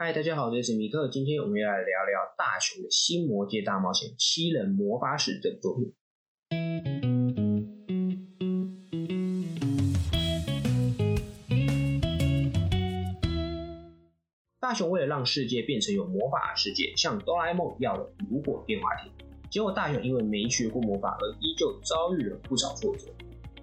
嗨，大家好，这是米克。今天我们要来聊聊大雄的新魔界大冒险《七人魔法使》这部作品。大雄为了让世界变成有魔法的世界，向哆啦 A 梦要了如果电话亭。结果大雄因为没学过魔法，而依旧遭遇了不少挫折。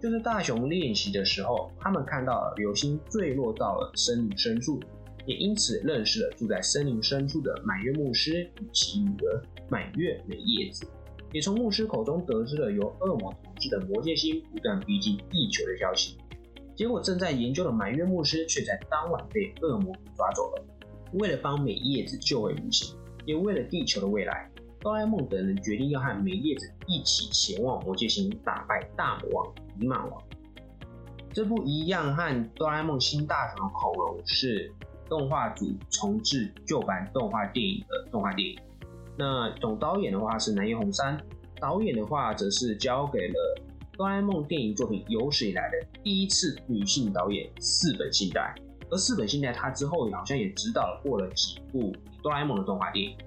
就是大雄练习的时候，他们看到了流星坠落到了森林深处，也因此认识了住在森林深处的满月牧师与其女儿满月美叶子，也从牧师口中得知了由恶魔统治的魔界星不断逼近地球的消息。结果正在研究的满月牧师却在当晚被恶魔抓走了。为了帮美叶子救回母亲，也为了地球的未来。哆啦 A 梦等人决定要和美叶子一起前往魔界星，打败大魔王伊玛王。这部一样和哆啦 A 梦新大雄的恐龙是动画组重置旧版动画电影的动画电影。那总导演的话是南野宏三，导演的话则是交给了哆啦 A 梦电影作品有史以来的第一次女性导演四本信代。而四本信代他之后好像也指导过了几部哆啦 A 梦的动画电影。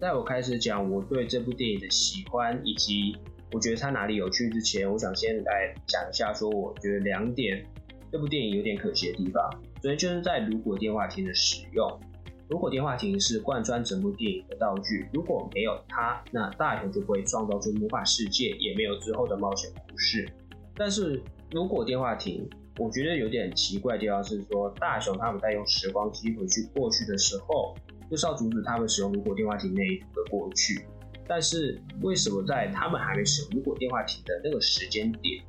在我开始讲我对这部电影的喜欢，以及我觉得它哪里有趣之前，我想先来讲一下，说我觉得两点这部电影有点可惜的地方。所以就是在如果电话亭的使用，如果电话亭是贯穿整部电影的道具，如果没有它，那大雄就不会创造出魔法世界，也没有之后的冒险故事。但是如果电话亭，我觉得有点奇怪的地方是说，大雄他们在用时光机回去过去的时候。就是要阻止他们使用如果电话亭那一的过去，但是为什么在他们还没使用如果电话亭的那个时间点，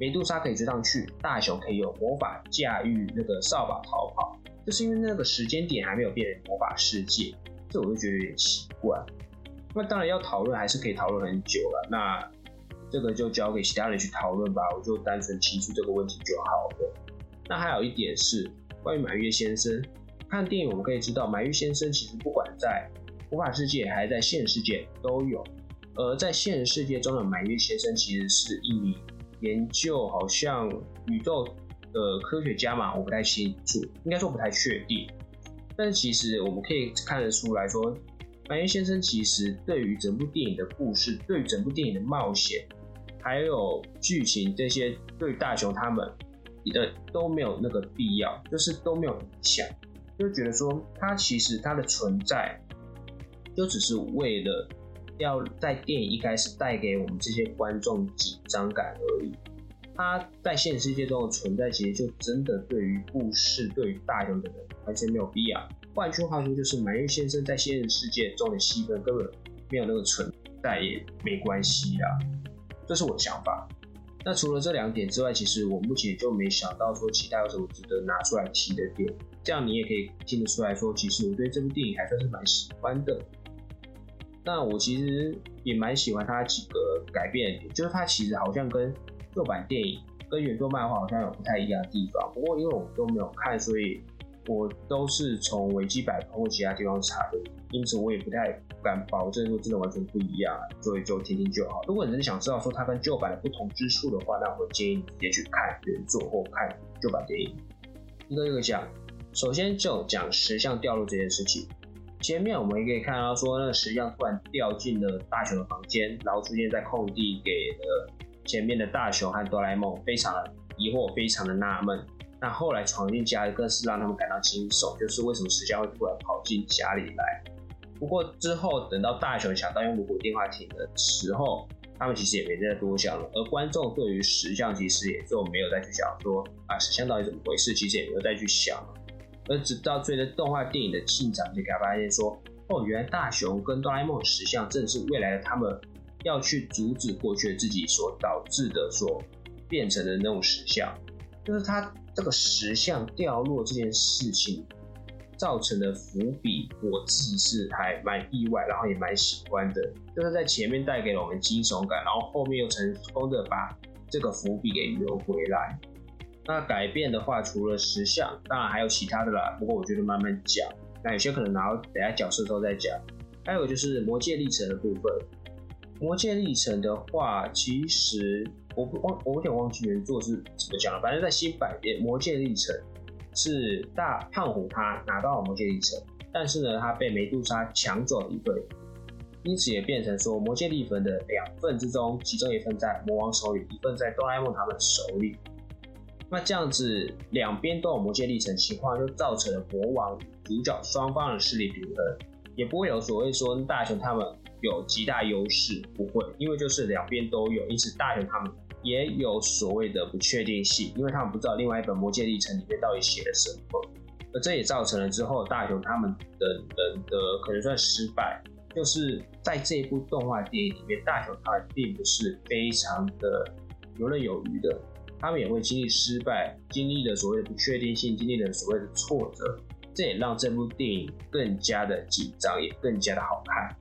美杜莎可以追上去，大雄可以用魔法驾驭那个扫把逃跑？就是因为那个时间点还没有变成魔法世界，这我就觉得有点奇怪。那当然要讨论还是可以讨论很久了，那这个就交给其他人去讨论吧，我就单纯提出这个问题就好了。那还有一点是关于满月先生。看电影我们可以知道，满月先生其实不管在魔法世界还是在现实世界都有。而在现实世界中的满月先生其实是一名研究好像宇宙的科学家嘛，我不太清楚，应该说不太确定。但是其实我们可以看得出来说，满玉先生其实对于整部电影的故事，对于整部电影的冒险，还有剧情这些，对大雄他们的都没有那个必要，就是都没有影响。就觉得说，他其实他的存在，就只是为了要在电影一开始带给我们这些观众紧张感而已。它在现实世界中的存在，其实就真的对于故事、对于大雄的人完全没有必要。换句话说，就是满月先生在现实世界中的戏份根本没有那个存在，也没关系啦。这是我的想法。那除了这两点之外，其实我目前就没想到说其他有什么值得拿出来提的点。这样你也可以听得出来说，其实我对这部电影还算是蛮喜欢的。那我其实也蛮喜欢它几个改变，就是它其实好像跟旧版电影、跟原作漫画好像有不太一样的地方。不过因为我都没有看，所以我都是从维基百科或其他地方查的，因此我也不太敢保证说真的完全不一样，所以就听听就好。如果你真的想知道说它跟旧版的不同之处的话，那我建议你直接去看原作或看旧版电影。一个一个讲，首先就讲石像掉落这件事情。前面我们也可以看到说，那个石像突然掉进了大雄的房间，然后出现在空地，给了前面的大雄和哆啦 A 梦非常的疑惑，非常的纳闷。那后来闯进家里，更是让他们感到惊悚，就是为什么石像会突然跑进家里来。不过之后等到大雄想到用如果电话亭的时候，他们其实也没再多想了。而观众对于石像其实也就没有再去想说啊石像到底怎么回事，其实也没有再去想。而直到追着动画电影的进展，就给他发现说，哦，原来大雄跟哆啦 A 梦石像正是未来的他们要去阻止过去的自己所导致的，所变成的那种石像，就是他这个石像掉落这件事情。造成的伏笔，我自己是还蛮意外，然后也蛮喜欢的。就是在前面带给了我们惊悚感，然后后面又成功的把这个伏笔给留回来。那改变的话，除了石像，当然还有其他的啦。不过我觉得慢慢讲，那有些可能拿到等下角色之后再讲。还有就是魔界历程的部分。魔界历程的话，其实我不忘，我有点忘记原作是怎么讲了。反正在新版面魔界历程。是大胖虎他拿到了魔戒历程，但是呢，他被梅杜莎抢走了一份，因此也变成说魔戒历程的两份之中，其中一份在魔王手里，一份在哆啦 A 梦他们手里。那这样子两边都有魔戒历程情况，就造成了魔王主角双方的势力平衡，也不会有所谓说大雄他们有极大优势，不会，因为就是两边都有，因此大雄他们也有所谓的不确定性，因为他们不知道另外一本魔戒历程里面到底写了什么。而这也造成了之后大雄他们的人的可能算失败，就是在这一部动画电影里面，大雄他并不是非常的游刃有余的，他们也会经历失败，经历了所谓的不确定性，经历了所谓的挫折，这也让这部电影更加的紧张，也更加的好看。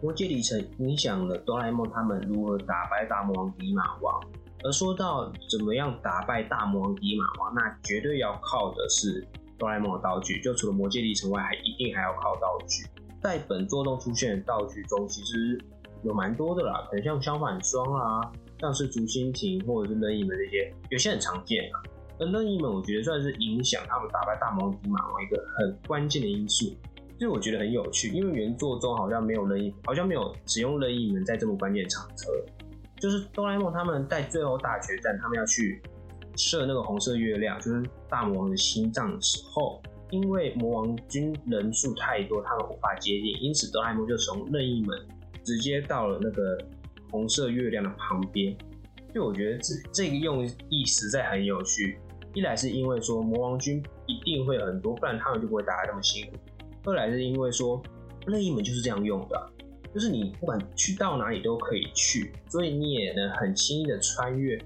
魔戒里程影响了哆啦 A 梦他们如何打败大魔王迪马王。而说到怎么样打败大魔王迪马王，那绝对要靠的是哆啦 A 梦的道具。就除了魔戒历程外，还一定还要靠道具。在本作中出现的道具中，其实有蛮多的啦，可能像相反双啦，像是竹蜻蜓或者是任意门这些，有些很常见啊。而任意门，我觉得算是影响他们打败大魔王迪马王一个很关键的因素。就是我觉得很有趣，因为原作中好像没有任意，好像没有使用任意门在这么关键场合。就是哆啦 A 梦他们在最后大决战，他们要去射那个红色月亮，就是大魔王的心脏的时候，因为魔王军人数太多，他们无法接近，因此哆啦 A 梦就从任意门直接到了那个红色月亮的旁边。就我觉得这这个用意实在很有趣，一来是因为说魔王军一定会很多，不然他们就不会打得那么辛苦；二来是因为说任意门就是这样用的。就是你不管去到哪里都可以去，所以你也能很轻易的穿越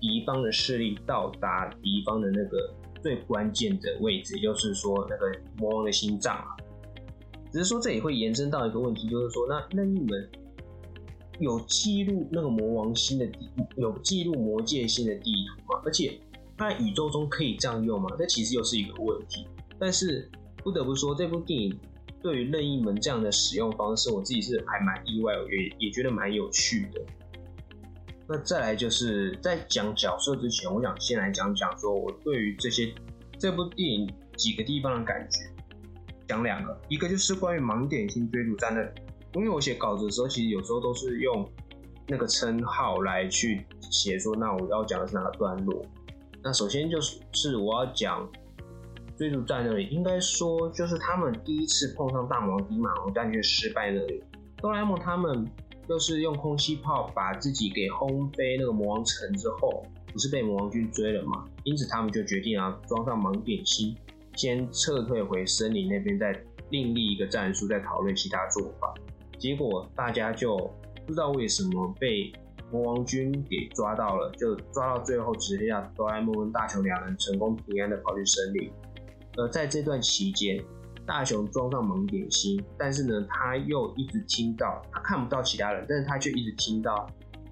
敌方的势力，到达敌方的那个最关键的位置，也就是说那个魔王的心脏啊。只是说这也会延伸到一个问题，就是说那任意门有记录那个魔王星的地，有记录魔界星的地图吗？而且它宇宙中可以这样用吗？这其实又是一个问题。但是不得不说，这部电影。对于任意门这样的使用方式，我自己是还蛮意外，也也觉得蛮有趣的。那再来就是在讲角色之前，我想先来讲讲说我对于这些这部电影几个地方的感觉。讲两个，一个就是关于盲点星追逐战的，因为我写稿子的时候，其实有时候都是用那个称号来去写，说那我要讲的是哪个段落。那首先就是是我要讲。追逐战那里，应该说就是他们第一次碰上大魔王迪马王，但却失败那里。哆啦 A 梦他们就是用空气炮把自己给轰飞那个魔王城之后，不是被魔王军追了嘛？因此他们就决定啊装上盲点星，先撤退回森林那边，再另立一个战术，再讨论其他做法。结果大家就不知道为什么被魔王军给抓到了，就抓到最后，只剩下哆啦 A 梦跟大雄两人成功平安的跑去森林。而在这段期间，大雄装上盲点星，但是呢，他又一直听到，他看不到其他人，但是他却一直听到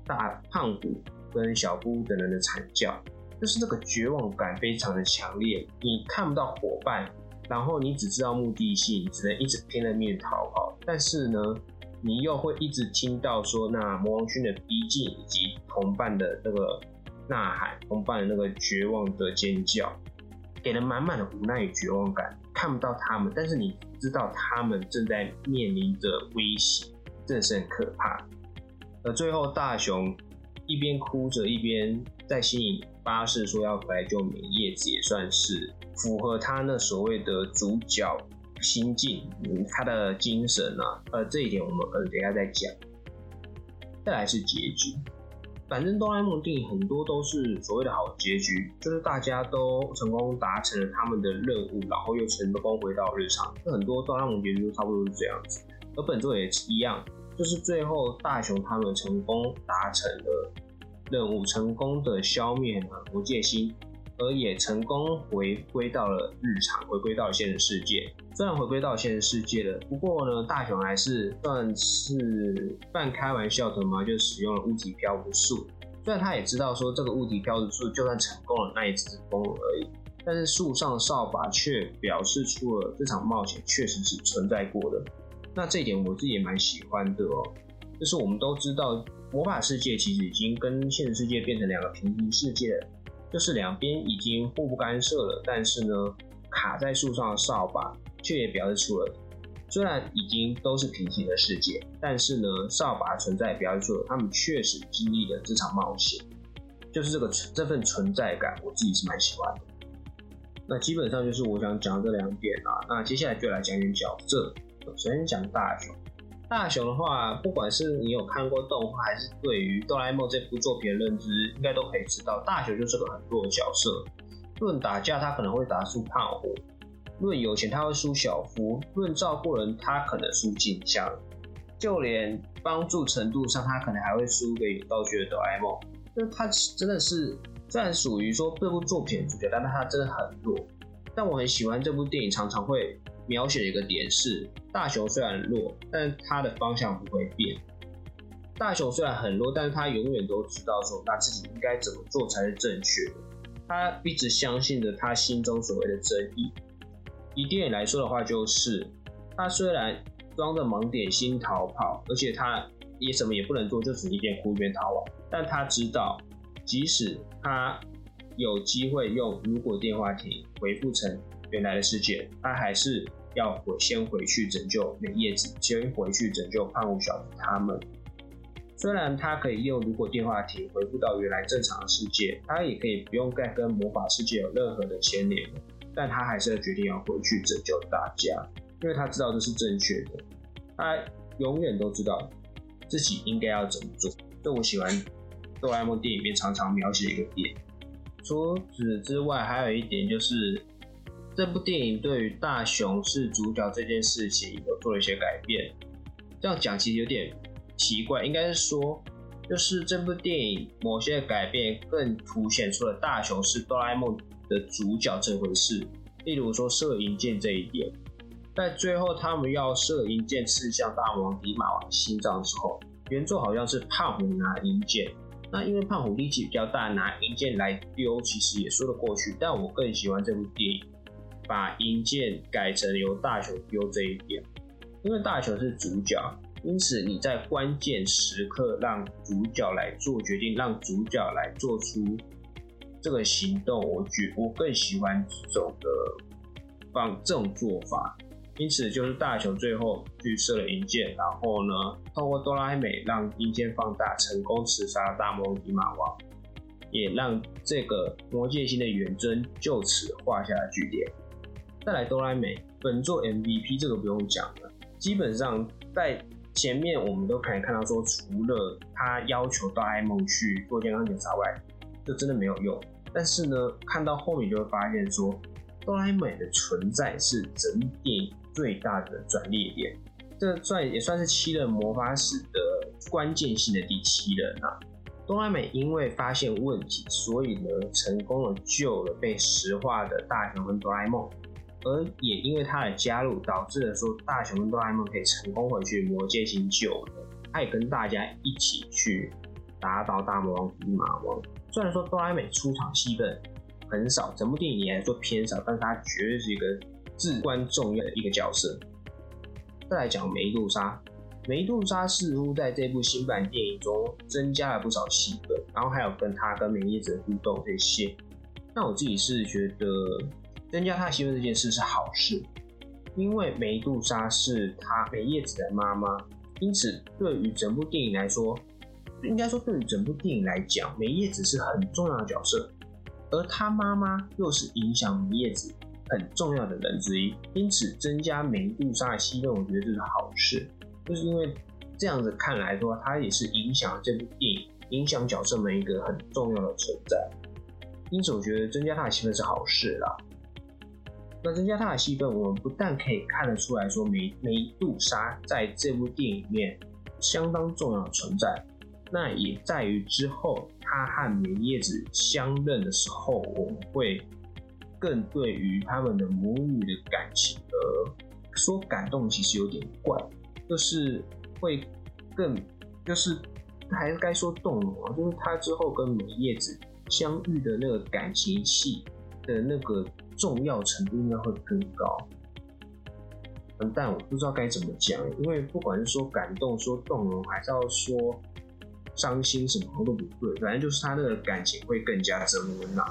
大胖虎跟小姑等人的惨叫，就是那个绝望感非常的强烈。你看不到伙伴，然后你只知道目的性，只能一直拼了命逃跑。但是呢，你又会一直听到说那魔王军的逼近，以及同伴的那个呐喊，同伴的那个绝望的尖叫。给人满满的无奈与绝望感，看不到他们，但是你知道他们正在面临着威胁，真的是很可怕。而最后大雄一边哭着，一边在心里发誓说要回来救美叶子，也算是符合他那所谓的主角心境，他的精神啊。呃，这一点我们呃等下再讲。再来是结局。反正哆啦 A 梦电影很多都是所谓的好结局，就是大家都成功达成了他们的任务，然后又成功回到日常。很多哆啦 A 梦结局都差不多是这样子，而本作也一样，就是最后大雄他们成功达成了任务，成功的消灭了魔界星。而也成功回归到了日常，回归到现实世界。虽然回归到现实世界了，不过呢，大雄还是算是半开玩笑的嘛，就使用了物体漂浮术。虽然他也知道说这个物体漂浮术就算成功了，那也只是风而已。但是树上的扫把却表示出了这场冒险确实是存在过的。那这一点我自己也蛮喜欢的哦。就是我们都知道，魔法世界其实已经跟现实世界变成两个平行世界了。就是两边已经互不干涉了，但是呢，卡在树上的扫把却也表示出了，虽然已经都是平行的世界，但是呢，扫把存在表示出了他们确实经历了这场冒险，就是这个这份存在感，我自己是蛮喜欢的。那基本上就是我想讲这两点啊。那接下来就来讲讲角色。首先讲大雄。大雄的话，不管是你有看过动画，还是对于哆啦 A 梦这部作品的认知，应该都可以知道，大雄就是个很弱的角色。论打架，他可能会打输胖虎；论有钱，他会输小夫；论照顾人，他可能输静香；就连帮助程度上，他可能还会输给有道具的哆啦 A 梦。就他真的是。虽然属于说这部作品的主角，但是他真的很弱。但我很喜欢这部电影，常常会描写的一个点是：大雄虽然弱，但他的方向不会变。大雄虽然很弱，但是他永远都知道说他自己应该怎么做才是正确的。他一直相信着他心中所谓的正义。以电影来说的话，就是他虽然装着盲点心逃跑，而且他也什么也不能做，就只一边哭一边逃亡，但他知道。即使他有机会用如果电话亭回复成原来的世界，他还是要回先回去拯救美叶子，先回去拯救胖虎小子他们。虽然他可以用如果电话亭回复到原来正常的世界，他也可以不用再跟魔法世界有任何的牵连，但他还是决定要回去拯救大家，因为他知道这是正确的。他永远都知道自己应该要怎么做。这我喜欢。哆啦 A 梦电影里面常常描写一个点。除此之外，还有一点就是，这部电影对于大雄是主角这件事情有做了一些改变。这样讲其实有点奇怪，应该是说，就是这部电影某些改变更凸显出了大雄是哆啦 A 梦的主角这回事。例如说射银箭这一点，在最后他们要射银箭刺向大魔王迪马王心脏的时候，原作好像是胖虎拿银箭。那因为胖虎力气比较大，拿银剑来丢其实也说得过去。但我更喜欢这部电影把银剑改成由大雄丢这一点，因为大雄是主角，因此你在关键时刻让主角来做决定，让主角来做出这个行动，我觉我更喜欢这种的方这种做法。因此，就是大雄最后去射了银箭，然后呢，透过哆啦 A 梦让银箭放大，成功刺杀了大魔王迪马王，也让这个魔界星的远征就此画下了句点。再来，哆啦 A 美本作 MVP 这个不用讲了，基本上在前面我们都可以看到说，除了他要求哆啦 A 梦去做健康检查外，就真的没有用。但是呢，看到后面就会发现说，哆啦 A 美的存在是整电影。最大的转捩点，这算也算是七人魔法史的关键性的第七人啊。哆啦美因为发现问题，所以呢成功的救了被石化的大雄跟哆啦 A 梦，而也因为他的加入，导致了说大雄跟哆啦 A 梦可以成功回去魔界星救了，他也跟大家一起去打倒大魔王迪马王。虽然说哆啦美出场戏份很少，整部电影来说偏少，但是他绝对是一个。至关重要的一个角色。再来讲梅杜莎，梅杜莎似乎在这部新版电影中增加了不少戏份，然后还有跟他跟美叶子的互动这些。那我自己是觉得增加他的戏份这件事是好事，因为梅杜莎是他美叶子的妈妈，因此对于整部电影来说，应该说对于整部电影来讲，美叶子是很重要的角色，而他妈妈又是影响美叶子。很重要的人之一，因此增加梅杜莎的戏份，我觉得这是好事。就是因为这样子看来说，它也是影响这部电影、影响角色们一个很重要的存在。因此，我觉得增加他的戏份是好事啦。那增加他的戏份，我们不但可以看得出来说梅梅杜莎在这部电影里面相当重要的存在，那也在于之后他和梅叶子相认的时候，我们会。更对于他们的母女的感情而说感动，其实有点怪，就是会更就是还是该说动容啊，就是他之后跟美叶子相遇的那个感情戏的那个重要程度应该会更高。但我不知道该怎么讲，因为不管是说感动、说动容，还是要说伤心，什么都不对，反正就是他那个感情会更加增温呐。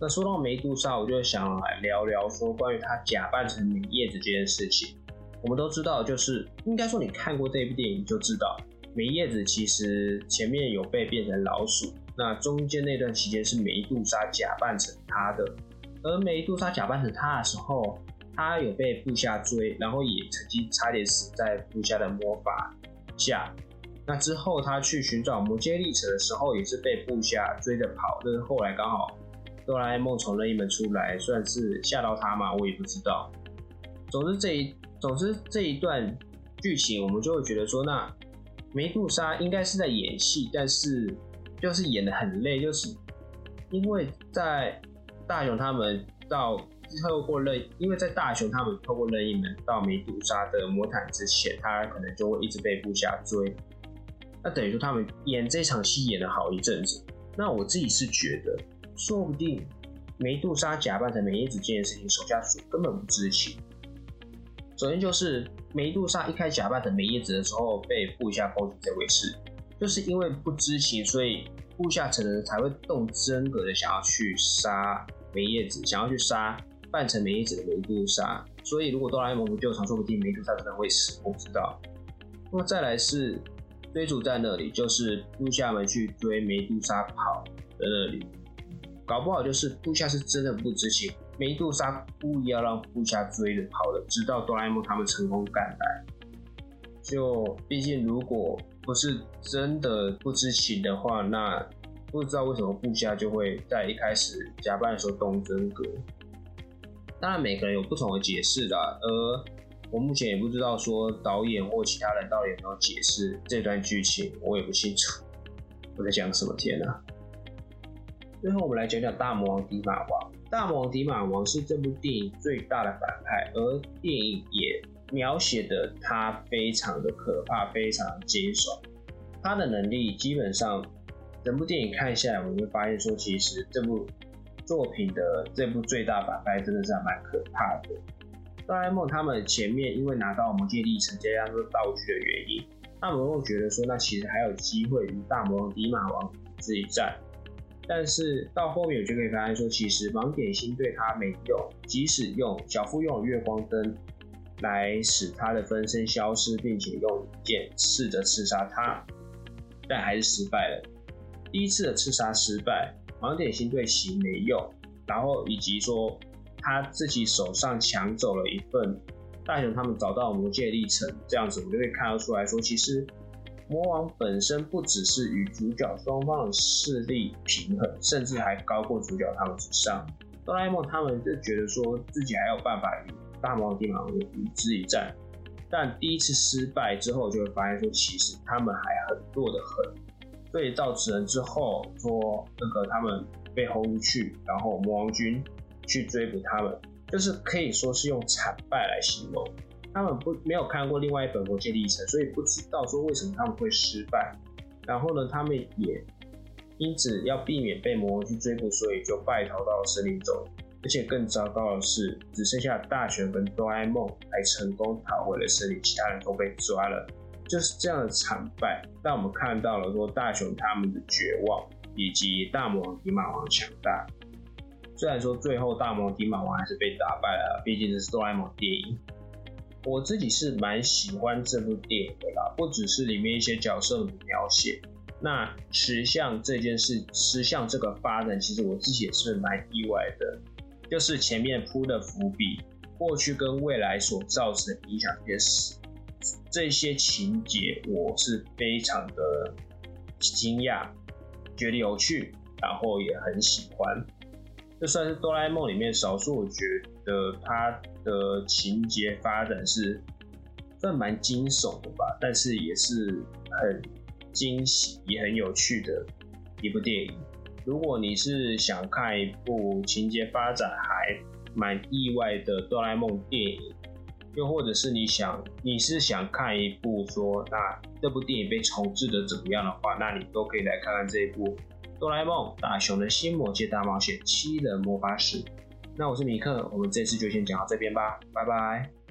那说到梅杜莎，我就想来聊聊说关于她假扮成美叶子这件事情。我们都知道，就是应该说你看过这部电影就知道，梅叶子其实前面有被变成老鼠，那中间那段期间是梅杜莎假扮成她的。而梅杜莎假扮成她的时候，她有被部下追，然后也曾经差点死在部下的魔法下。那之后，他去寻找魔戒历程的时候，也是被部下追着跑。但是后来刚好哆啦 A 梦从任意门出来，算是吓到他嘛？我也不知道。总之这一总之这一段剧情，我们就会觉得说，那梅杜莎应该是在演戏，但是就是演的很累，就是因为在大雄他们到透过任，因为在大雄他们透过任意门到梅杜莎的魔毯之前，他可能就会一直被部下追。那等于说他们演这场戏演了好一阵子。那我自己是觉得，说不定梅杜莎假扮成美叶子这件事情，手下属根本不知情。首先就是梅杜莎一开假扮成美叶子的时候，被部下攻击这回事，就是因为不知情，所以部下成人才会动真格的想要去杀梅叶子，想要去杀扮成美叶子的梅杜莎。所以如果哆啦 A 梦不救场，说不定梅杜莎真的会死，我知道。那么再来是。追逐在那里，就是部下们去追梅杜莎跑的那里，搞不好就是部下是真的不知情，梅杜莎故意要让部下追着跑的，直到哆啦 A 梦他们成功赶来。就毕竟如果不是真的不知情的话，那不知道为什么部下就会在一开始假扮说动真格。当然每个人有不同的解释啦，而。我目前也不知道说导演或其他人到底有没有解释这段剧情，我也不清楚。我在讲什么天啊？最后我们来讲讲大魔王迪马王。大魔王迪马王是这部电影最大的反派，而电影也描写的他非常的可怕，非常惊悚。他的能力基本上整部电影看下来，我们会发现说，其实这部作品的这部最大反派真的是还蛮可怕的。哆啦 A 梦他们前面因为拿到魔界历程这样的道具的原因，他们会觉得说，那其实还有机会与大魔王迪马王自己战。但是到后面我就可以发现说，其实盲点星对他没用，即使用小夫用月光灯来使他的分身消失，并且用剑试着刺杀他，但还是失败了。第一次的刺杀失败，盲点星对其没用，然后以及说。他自己手上抢走了一份大雄他们找到魔界历程，这样子我们就可以看得出来说，其实魔王本身不只是与主角双方的势力平衡，甚至还高过主角他们之上。哆啦 A 梦他们就觉得说自己还有办法与大魔王地马王与之一战，但第一次失败之后，就会发现说其实他们还很弱的很，所以造成之后说那个他们被轰去，然后魔王军。去追捕他们，就是可以说是用惨败来形容。他们不没有看过另外一本魔戒历程，所以不知道说为什么他们会失败。然后呢，他们也因此要避免被魔王去追捕，所以就败逃到森林中。而且更糟糕的是，只剩下大雄跟哆啦 A 梦还成功逃回了森林，其他人都被抓了。就是这样的惨败，让我们看到了说大雄他们的绝望，以及大魔王迪马王强大。虽然说最后大魔王迪马王还是被打败了，毕竟这是哆啦 A 梦电影。我自己是蛮喜欢这部电影的啦，不只是里面一些角色的描写，那石像这件事，石像这个发展，其实我自己也是蛮意外的。就是前面铺的伏笔，过去跟未来所造成的影响这些事，这些情节我是非常的惊讶，觉得有趣，然后也很喜欢。这算是哆啦 A 梦里面少数，我觉得它的情节发展是算蛮惊悚的吧，但是也是很惊喜，也很有趣的一部电影。如果你是想看一部情节发展还蛮意外的哆啦 A 梦电影，又或者是你想你是想看一部说那这部电影被重置的怎么样的话，那你都可以来看看这一部。哆啦 A 梦大雄的新魔界大冒险七人魔法史，那我是米克，我们这次就先讲到这边吧，拜拜。